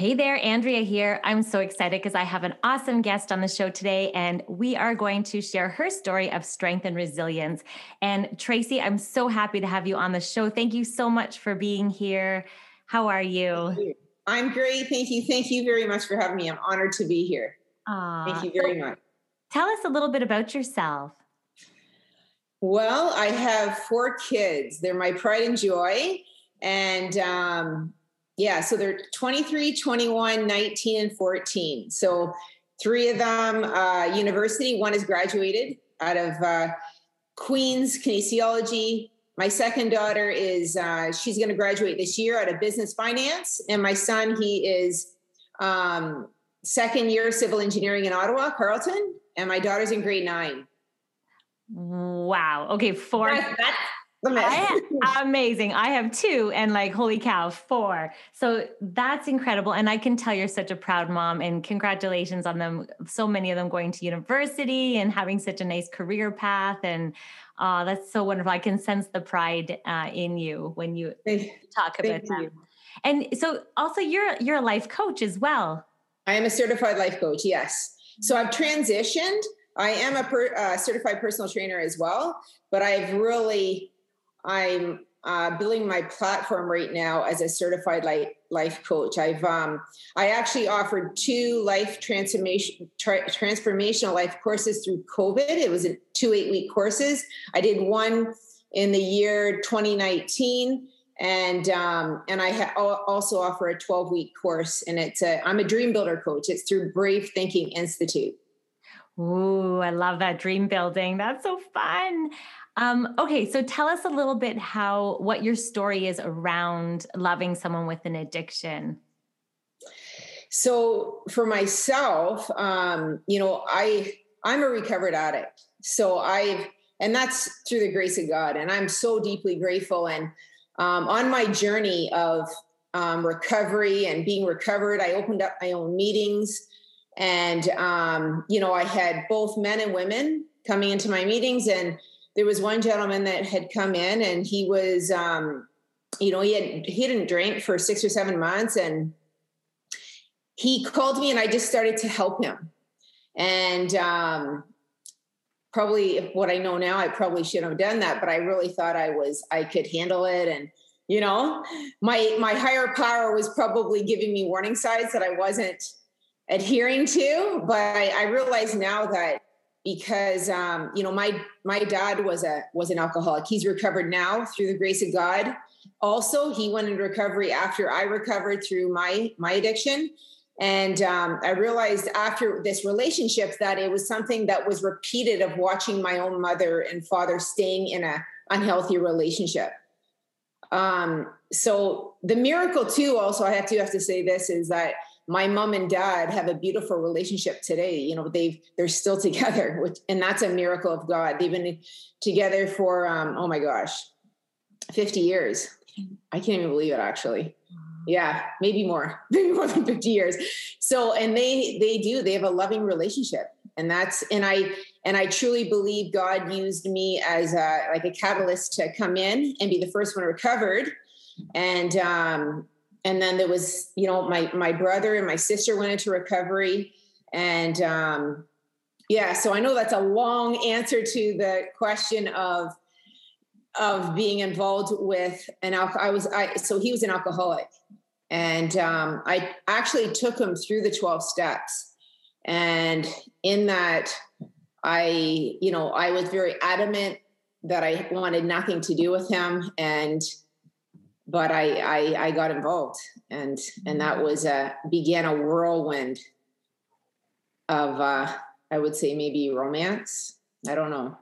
Hey there, Andrea here. I'm so excited because I have an awesome guest on the show today, and we are going to share her story of strength and resilience. And Tracey, I'm so happy to have you on the show. Thank you so much for being here. How are you? you. I'm great. Thank you. Thank you very much for having me. I'm honored to be here. Aww. Thank you very much. Tell us a little bit about yourself. Well, I have four kids. They're my pride and joy. And um, yeah, so they're 23, 21, 19, and 14. So three of them uh, university. One is graduated out of uh, Queens Kinesiology. My second daughter is uh, she's going to graduate this year out of business finance, and my son he is um, second year civil engineering in Ottawa, Carleton, and my daughter's in grade nine. Wow. Okay, four. That's, I, amazing. I have two, and like, holy cow, four. So that's incredible. And I can tell you're such a proud mom, and congratulations on them. So many of them going to university and having such a nice career path. And uh, that's so wonderful. I can sense the pride uh, in you when you talk about that. You. And so, also, you're you're a life coach as well. I am a certified life coach. Yes. So I've transitioned. I am a per, uh, certified personal trainer as well, but I've really I'm uh, building my platform right now as a certified life coach. I've um, I actually offered two life transformation tra- transformational life courses through COVID. It was two eight week courses. I did one in the year 2019 and um, and I ha- also offer a 12 week course and it's a I'm a dream builder coach. It's through Brave Thinking Institute. Ooh, I love that dream building. That's so fun. Um, okay, so tell us a little bit how what your story is around loving someone with an addiction. So for myself, um, you know, I I'm a recovered addict. So I've and that's through the grace of God, and I'm so deeply grateful. And um, on my journey of um, recovery and being recovered, I opened up my own meetings, and um, you know, I had both men and women coming into my meetings, and there was one gentleman that had come in and he was um, you know he had he didn't drink for six or seven months and he called me and i just started to help him. And um, probably what i know now i probably shouldn't have done that but i really thought i was i could handle it. And you know my my higher power was probably giving me warning signs that i wasn't adhering to but I, I realize now that because um, you know my my dad was a was an alcoholic. He's recovered now through the grace of God. Also, he went into recovery after I recovered through my my addiction. And um, I realized after this relationship that it was something that was repeated of watching my own mother and father staying in a unhealthy relationship. Um, so the miracle too, also I have to have to say this is that my mom and dad have a beautiful relationship today you know they've they're still together which, and that's a miracle of god. They've been together for um, oh my gosh 50 years. I can't even believe it actually. Yeah maybe more maybe more than 50 years. So and they they do they have a loving relationship and that's and i and i truly believe god used me as a like a catalyst to come in and be the first one recovered. And um and then there was you know my my brother and my sister went into recovery. And um yeah so i know that's a long answer to the question of of being involved with an alcohol i was i so he was an alcoholic. And um i actually took him through the 12 steps. And in that, I, you know, I was very adamant that I wanted nothing to do with him. And, but I, I, I got involved and, and that was a, began a whirlwind of, uh, I would say maybe romance. I don't know.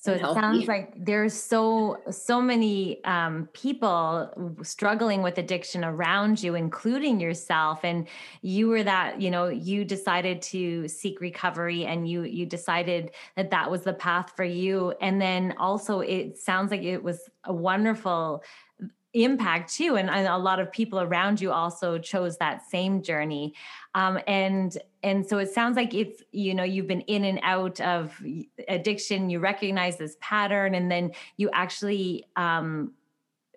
So it sounds like there's so so many um, people struggling with addiction around you, including yourself. And you were that you know you decided to seek recovery, and you you decided that that was the path for you. And then also, it sounds like it was a wonderful impact too and, and, a lot of people around you also chose that same journey. Um, and and so it sounds like it's you know you've been in and out of addiction you recognize this pattern and then you actually um,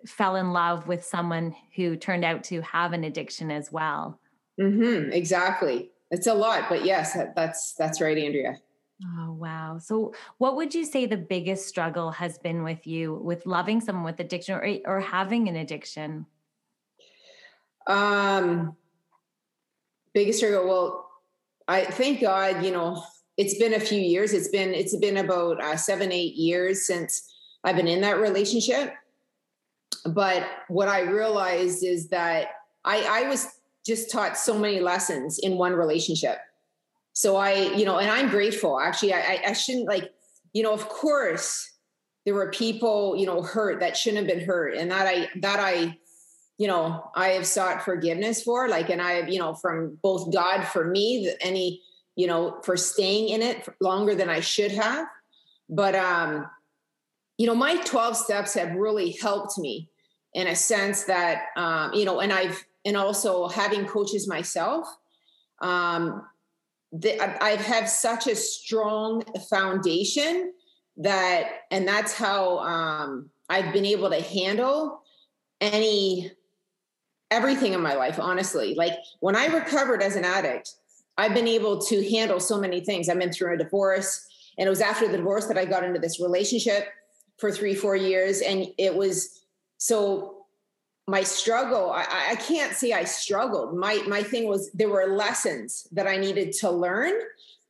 fell in love with someone who turned out to have an addiction as well. Mm-hmm, exactly. It's a lot but yes that's that's right andrea Oh, wow. So, what would you say the biggest struggle has been with you with loving someone with addiction or, or having an addiction? Um, biggest struggle. Well, I thank God, you know, it's been a few years. It's been, it's been about uh, seven, eight years since I've been in that relationship. But what I realized is that I, I was just taught so many lessons in one relationship so I, you know, and I'm grateful. Actually, I, I shouldn't like, you know, of course, there were people, you know, hurt that shouldn't have been hurt, and that I that I, you know, I have sought forgiveness for. Like, and I have, you know, from both God for me, any, you know, for staying in it longer than I should have. But um, you know, my 12 steps have really helped me in a sense that um, you know, and I've and also having coaches myself. Um, the, I have such a strong foundation that, and that's how um, I've been able to handle any everything in my life. Honestly, like when I recovered as an addict, I've been able to handle so many things. I've been through a divorce, and it was after the divorce that I got into this relationship for three, four years, and it was so my struggle I, I can't say i struggled my my thing was there were lessons that i needed to learn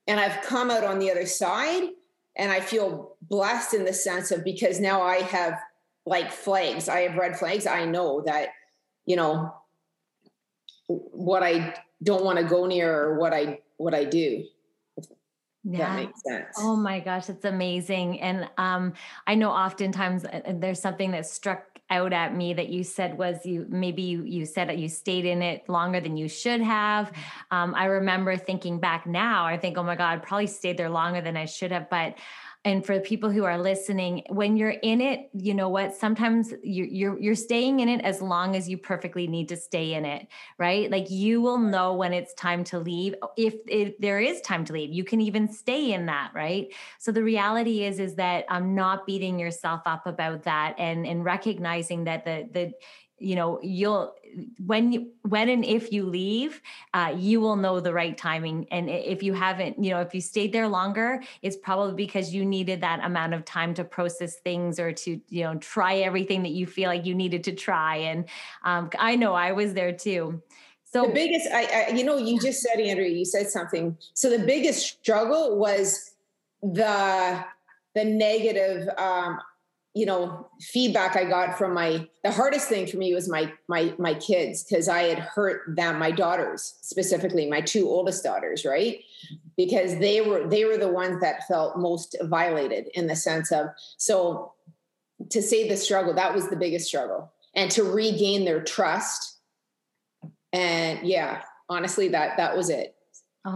and i've come out on the other side and i feel blessed in the sense of because now i have like flags i have red flags i know that you know what i don't want to go near or what i what i do yeah. That makes sense. Oh my gosh, it's amazing. And um, I know oftentimes uh, there's something that struck out at me that you said was you maybe you you said that you stayed in it longer than you should have. Mm-hmm. Um, I remember thinking back now, I think, oh my God, probably stayed there longer than I should have. But and for the people who are listening when you're in it you know what? Sometimes you're, you're you're staying in it as long as you perfectly need to stay in it right? Like you will know when it's time to leave. Oh, if, if there is time to leave you can even stay in that right? So the reality is is that i'm not beating yourself up about that and and recognizing that the the you know you'll when you when and if you leave uh, you will know the right timing. And if you haven't you know if you stayed there longer it's probably because you needed that amount of time to process things or to you know try everything that you feel like you needed to try. And um, i know i was there too. So the biggest I, I you know you just said andrew you said something. So the biggest struggle was the the negative um, you know feedback i got from my the hardest thing for me was my my my kids because i had hurt them my daughters specifically my two oldest daughters right? Because they were they were the ones that felt most violated in the sense of so to say the struggle that was the biggest struggle. And to regain their trust and yeah honestly that that was it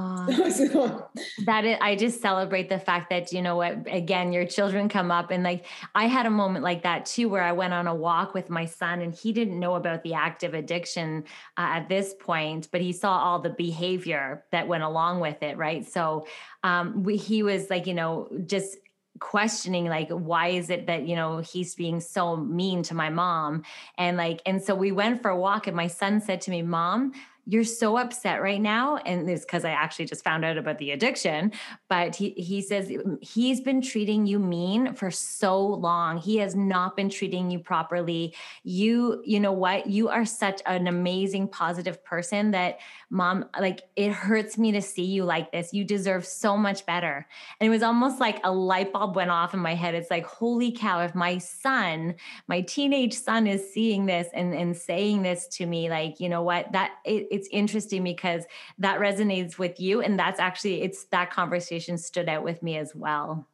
Oh, that is, I just celebrate the fact that you know what again your children come up and like I had a moment like that too where I went on a walk with my son and he didn't know about the active addiction uh, at this point but he saw all the behavior that went along with it right? So um, we, he was like you know just questioning like why is it that you know he's being so mean to my mom? And like and so we went for a walk and my son said to me mom you're so upset right now. And it's because I actually just found out about the addiction. But he, he says he's been treating you mean for so long. He has not been treating you properly. You, you know what? You are such an amazing, positive person that mom, like it hurts me to see you like this. You deserve so much better. And it was almost like a light bulb went off in my head. It's like, holy cow, if my son, my teenage son is seeing this and, and saying this to me, like, you know what, that it, it's interesting because that resonates with you. And that's actually, it's that conversation stood out with me as well.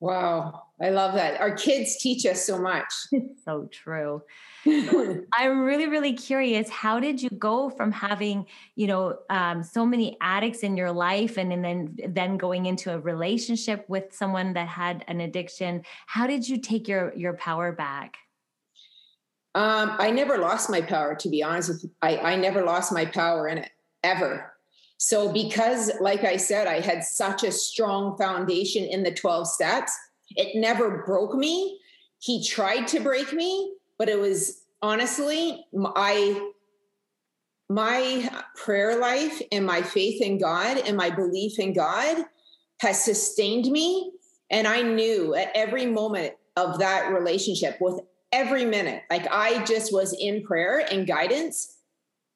Wow. I love that. Our kids teach us so much. so true. I'm really, really curious. How did you go from having, you know, um, so many addicts in your life, and, and then then going into a relationship with someone that had an addiction? How did you take your your power back? Um, I never lost my power, to be honest with you. I, I never lost my power in it ever. So, because, like I said, I had such a strong foundation in the 12 steps, it never broke me. He tried to break me, but it was honestly, I, my prayer life and my faith in God and my belief in God has sustained me. And I knew at every moment of that relationship, with every minute, like I just was in prayer and guidance.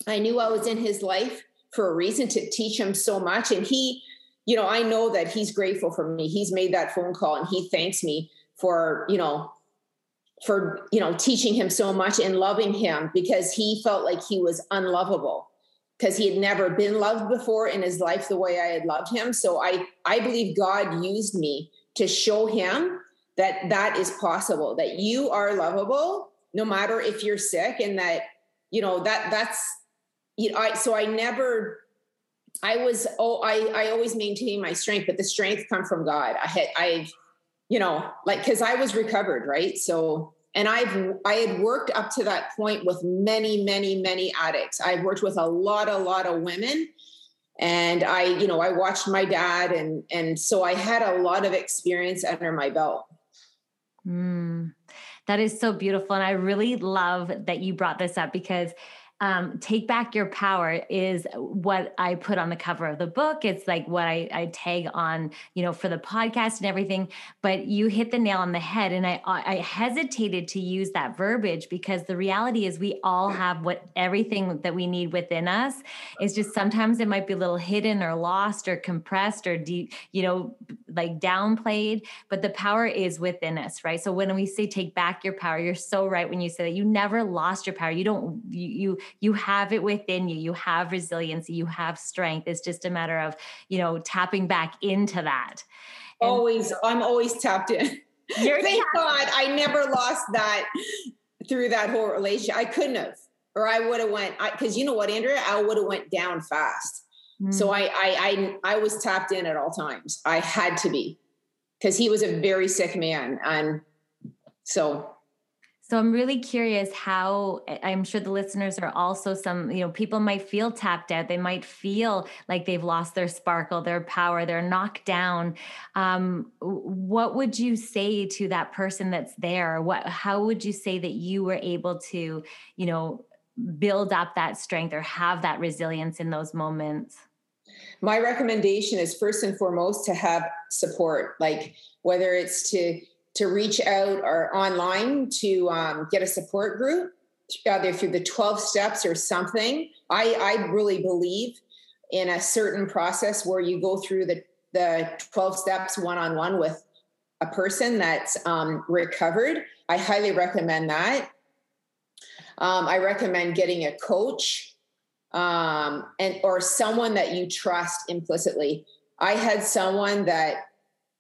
I knew I was in his life for a reason to teach him so much. And he, you know, I know that he's grateful for me. He's made that phone call and he thanks me for, you know, for, you know, teaching him so much and loving him because he felt like he was unlovable because he had never been loved before in his life the way I had loved him. So I I believe God used me to show him that that is possible that you are lovable no matter if you're sick and that you know that that's you know, I so I never I was oh I I always maintain my strength, but the strength come from God. I had I you know like because I was recovered right so and I've I had worked up to that point with many many many addicts. I've worked with a lot a lot of women and I you know I watched my dad and and so I had a lot of experience under my belt. Mm, that is so beautiful and I really love that you brought this up because um, take back your power is what I put on the cover of the book. It's like what I, I tag on, you know, for the podcast and everything. But you hit the nail on the head, and I I hesitated to use that verbiage because the reality is we all have what everything that we need within us. Is just sometimes it might be a little hidden or lost or compressed or deep, you know, like downplayed. But the power is within us, right? So when we say take back your power, you're so right when you say that you never lost your power. You don't you, you you have it within you. You have resiliency. You have strength. It's just a matter of you know tapping back into that. And always i'm always tapped in. Thank god i never lost that through that whole relationship. I couldn't have or i would have went because you know what andrea? I would have went down fast. Mm. so I, I i i was tapped in at all times. I had to be because he was a very sick man and so so I'm really curious how I'm sure the listeners are also some, you know, people might feel tapped out. They might feel like they've lost their sparkle, their power, they're knocked down. Um, what would you say to that person that's there? What how would you say that you were able to, you know, build up that strength or have that resilience in those moments? My recommendation is first and foremost to have support, like whether it's to to reach out or online to um, get a support group, either through the 12 steps or something. I, I really believe in a certain process where you go through the, the 12 steps one on one with a person that's um, recovered. I highly recommend that. Um, I recommend getting a coach um, and or someone that you trust implicitly. I had someone that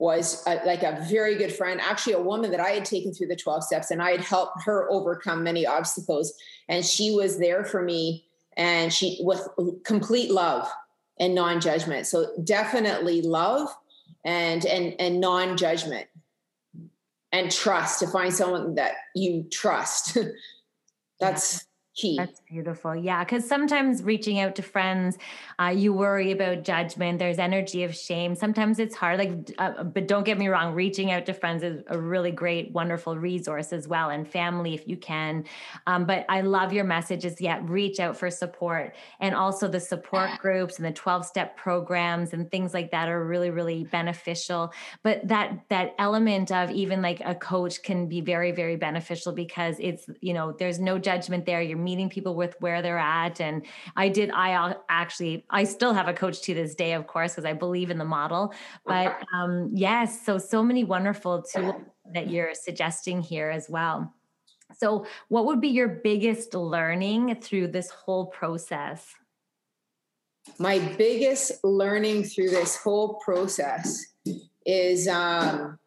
was a, like a very good friend, actually a woman that I had taken through the 12 steps and I had helped her overcome many obstacles. And she was there for me and she with complete love and non-judgment. So definitely love and and and non-judgment and trust to find someone that you trust. That's key. That's beautiful. Yeah. Cause sometimes reaching out to friends, uh, you worry about judgment. There's energy of shame. Sometimes it's hard. Like, uh, but don't get me wrong, reaching out to friends is a really great, wonderful resource as well, and family if you can. Um, but I love your messages. Yet reach out for support. And also the support groups and the 12 step programs and things like that are really, really beneficial. But that, that element of even like a coach can be very, very beneficial because it's, you know, there's no judgment there. You're meeting people with where they're at. And I did, I actually, I still have a coach to this day, of course, because I believe in the model. But um, yes, so, so many wonderful tools that you're suggesting here as well. So, what would be your biggest learning through this whole process? My biggest learning through this whole process is um,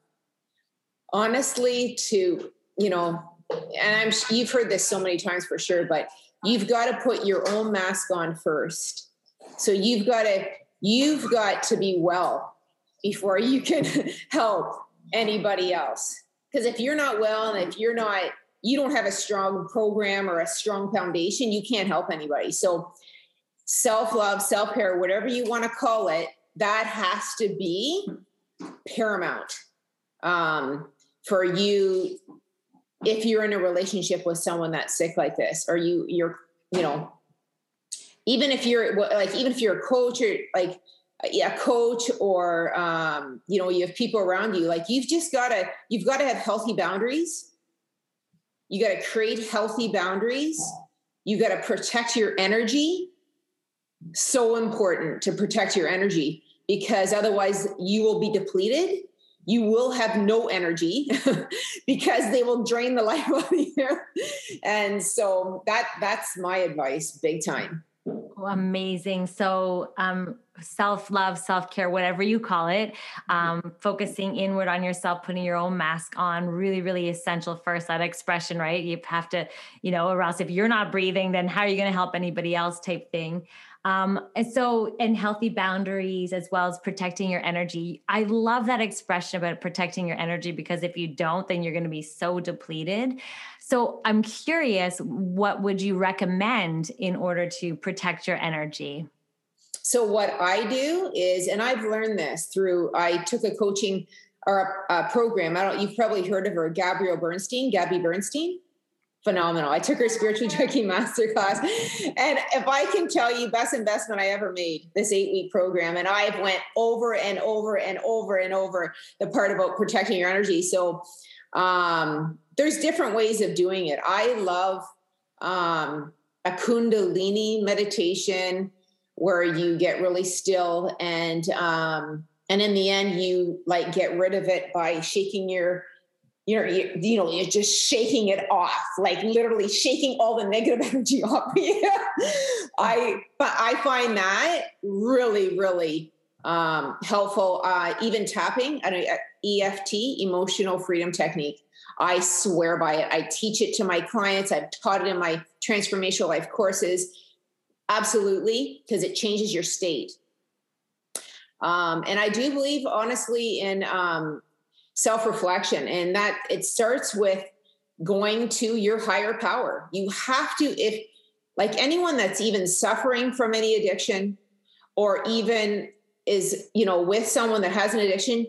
honestly to, you know, and I'm you've heard this so many times for sure, but you've got to put your own mask on first. So you've got to you've got to be well before you can help anybody else. Because if you're not well and if you're not you don't have a strong program or a strong foundation, you can't help anybody. So self-love, self-care, whatever you want to call it, that has to be paramount um, for you if you're in a relationship with someone that's sick like this or you you're you know even if you're like even if you're a coach or like a coach or um, you know you have people around you like you've just got to you've got to have healthy boundaries. You got to create healthy boundaries. You got to protect your energy. So important to protect your energy because otherwise you will be depleted you will have no energy because they will drain the life out of you. And so that that's my advice, big time. Oh, amazing. So um self-love, self-care, whatever you call it, um, focusing inward on yourself, putting your own mask on, really, really essential first. That expression, right? You have to, you know, or else if you're not breathing, then how are you going to help anybody else type thing. Um, and so, and healthy boundaries as well as protecting your energy. I love that expression about protecting your energy because if you don't, then you're going to be so depleted. So, I'm curious, what would you recommend in order to protect your energy? So, what I do is, and I've learned this through, I took a coaching or a, a program. I don't, you've probably heard of her, Gabrielle Bernstein, Gabby Bernstein phenomenal. I took her spiritual junkie masterclass. And if I can tell you best investment I ever made, this eight week program. And I've went over and over and over and over the part about protecting your energy. So um, there's different ways of doing it. I love um, a kundalini meditation where you get really still and um, and in the end you like get rid of it by shaking your you're you, you know you're just shaking it off like literally shaking all the negative energy off i but i find that really really um, helpful. Uh, even tapping an eft emotional freedom technique. I swear by it. I teach it to my clients. I've taught it in my transformational life courses. Absolutely because it changes your state. Um, and i do believe honestly in um, self reflection. And that it starts with going to your higher power. You have to, if like anyone that's even suffering from any addiction or even is, you know, with someone that has an addiction,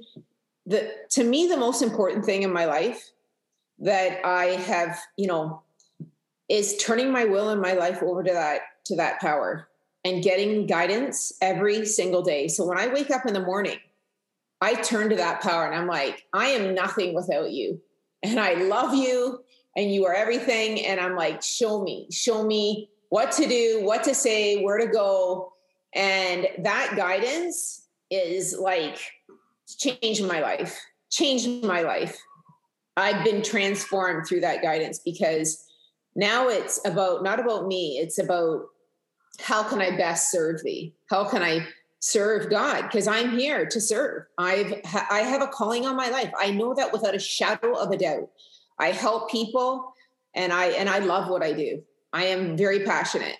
the to me, the most important thing in my life that I have, you know, is turning my will and my life over to that to that power and getting guidance every single day. So when I wake up in the morning, I turn to that power and I'm like, I am nothing without you. And I love you and you are everything. And I'm like, show me, show me what to do, what to say, where to go. And that guidance is like changed my life, changed my life. I've been transformed through that guidance because now it's about not about me, it's about how can I best serve thee? How can I serve God because I'm here to serve. I've I have a calling on my life. I know that without a shadow of a doubt. I help people and I and I love what I do. I am very passionate.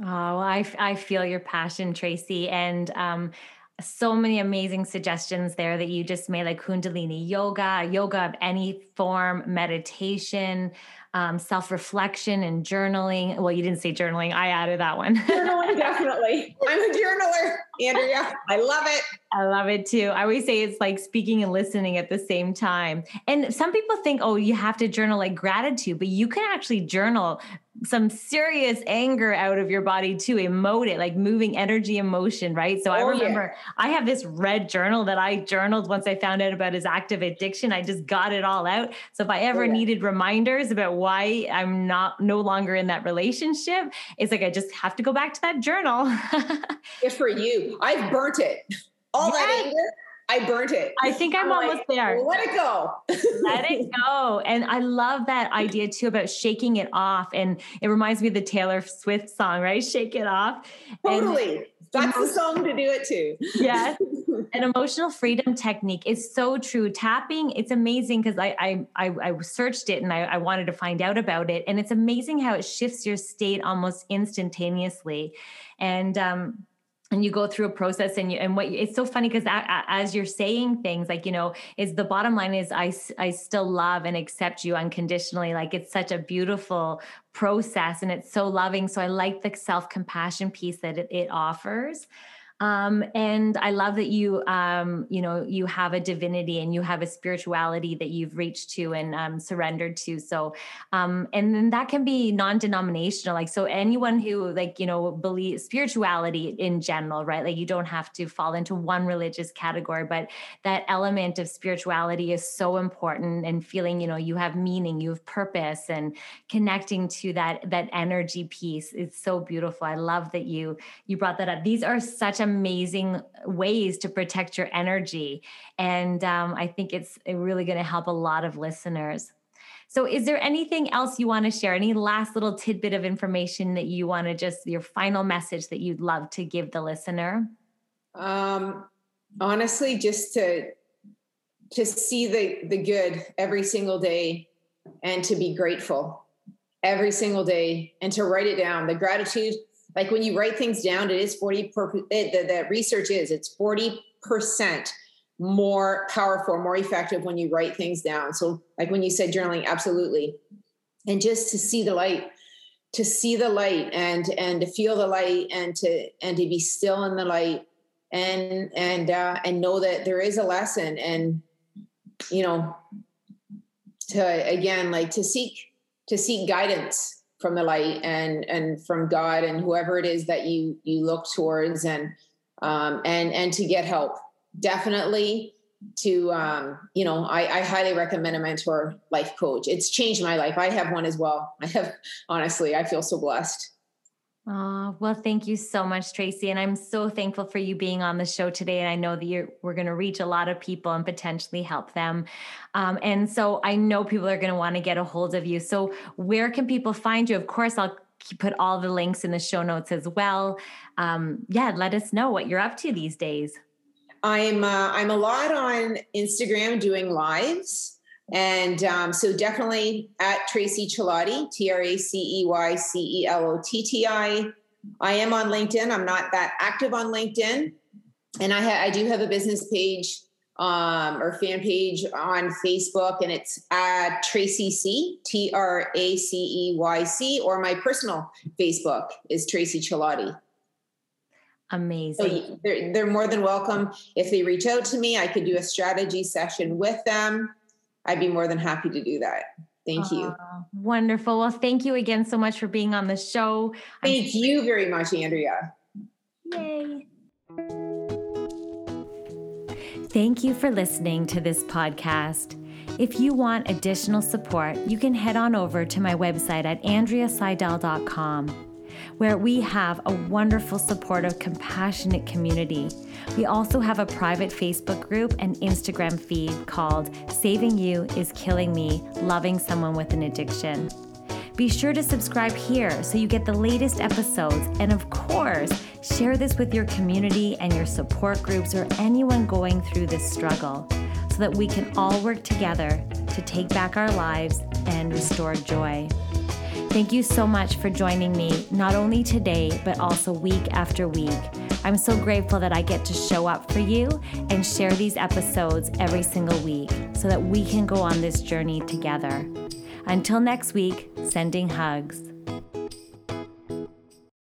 Oh, I I feel your passion, Tracey, and um so many amazing suggestions there that you just made like kundalini yoga yoga of any form meditation um, self reflection and journaling. Well, you didn't say journaling, I added that one. journaling, definitely. I'm a journaler, Andrea. I love it. I love it too. I always say it's like speaking and listening at the same time. And some people think, oh, you have to journal like gratitude, but you can actually journal some serious anger out of your body to emote it, like moving energy emotion, right? So oh, I remember yeah. I have this red journal that I journaled once I found out about his active addiction. I just got it all out. So if I ever oh, yeah. needed reminders about why I'm not no longer in that relationship, it's like I just have to go back to that journal. Good for you. I've burnt it. All yes. that anger I burnt it. I think I'm, I'm almost like, there. Let it go. let it go. And I love that idea too about shaking it off. And it reminds me of the Taylor Swift song, right? Shake it off. Totally. And That's the song to do it too. yes. An emotional freedom technique is so true. Tapping, it's amazing because I, I I searched it and I, I wanted to find out about it. And it's amazing how it shifts your state almost instantaneously. And um and you go through a process and you and what it's so funny because as you're saying things like you know is the bottom line is i i still love and accept you unconditionally. Like it's such a beautiful process and it's so loving. So i like the self compassion piece that it, it offers um, and I love that you, um, you know, you have a divinity and you have a spirituality that you've reached to and um, surrendered to. So, um, and then that can be non-denominational. Like, so anyone who like, you know, believe spirituality in general, right? Like you don't have to fall into one religious category, but that element of spirituality is so important and feeling, you know, you have meaning, you have purpose and connecting to that, that energy piece is so beautiful. I love that you, you brought that up. These are such a amazing ways to protect your energy. And um, I think it's really going to help a lot of listeners. So, is there anything else you want to share? Any last little tidbit of information that you want to just, your final message that you'd love to give the listener? Um, honestly, just to to see the the good every single day and to be grateful every single day and to write it down the gratitude like when you write things down, it is 40 per, it, the, the research is it's 40% more powerful, more effective when you write things down. So like when you said journaling, absolutely. And just to see the light, to see the light and, and to feel the light and to, and to be still in the light and, and, uh, and know that there is a lesson and, you know, to again, like to seek, to seek guidance from the light and and from God and whoever it is that you you look towards and um, and and to get help. Definitely to um, you know I, I highly recommend a mentor life coach. It's changed my life. I have one as well. I have honestly I feel so blessed Oh, well, thank you so much, Tracey. And I'm so thankful for you being on the show today. And I know that we're going to reach a lot of people and potentially help them. Um, and so I know people are going to want to get a hold of you. So, where can people find you? Of course, I'll put all the links in the show notes as well. Um, yeah, let us know what you're up to these days. I'm uh, I'm a lot on Instagram doing lives. And um, so definitely at Tracey Celotti, T R A C E Y C E L O T T I. I am on LinkedIn. I'm not that active on LinkedIn. And I, ha- I do have a business page um, or fan page on Facebook, and it's at Tracey C, T R A C E Y C, or my personal Facebook is Tracey Celotti. Amazing. So they're, they're more than welcome. If they reach out to me, I could do a strategy session with them. I'd be more than happy to do that. Thank you. Uh, wonderful. Well, thank you again so much for being on the show. Thank I'm- you very much, Andrea. Yay. Thank you for listening to this podcast. If you want additional support, you can head on over to my website at andreaseydel.com where we have a wonderful, supportive, compassionate community. We also have a private Facebook group and Instagram feed called Saving You is Killing Me Loving Someone with an Addiction. Be sure to subscribe here so you get the latest episodes. And of course, share this with your community and your support groups or anyone going through this struggle so that we can all work together to take back our lives and restore joy. Thank you so much for joining me, not only today, but also week after week. I'm so grateful that I get to show up for you and share these episodes every single week so that we can go on this journey together. Until next week, sending hugs.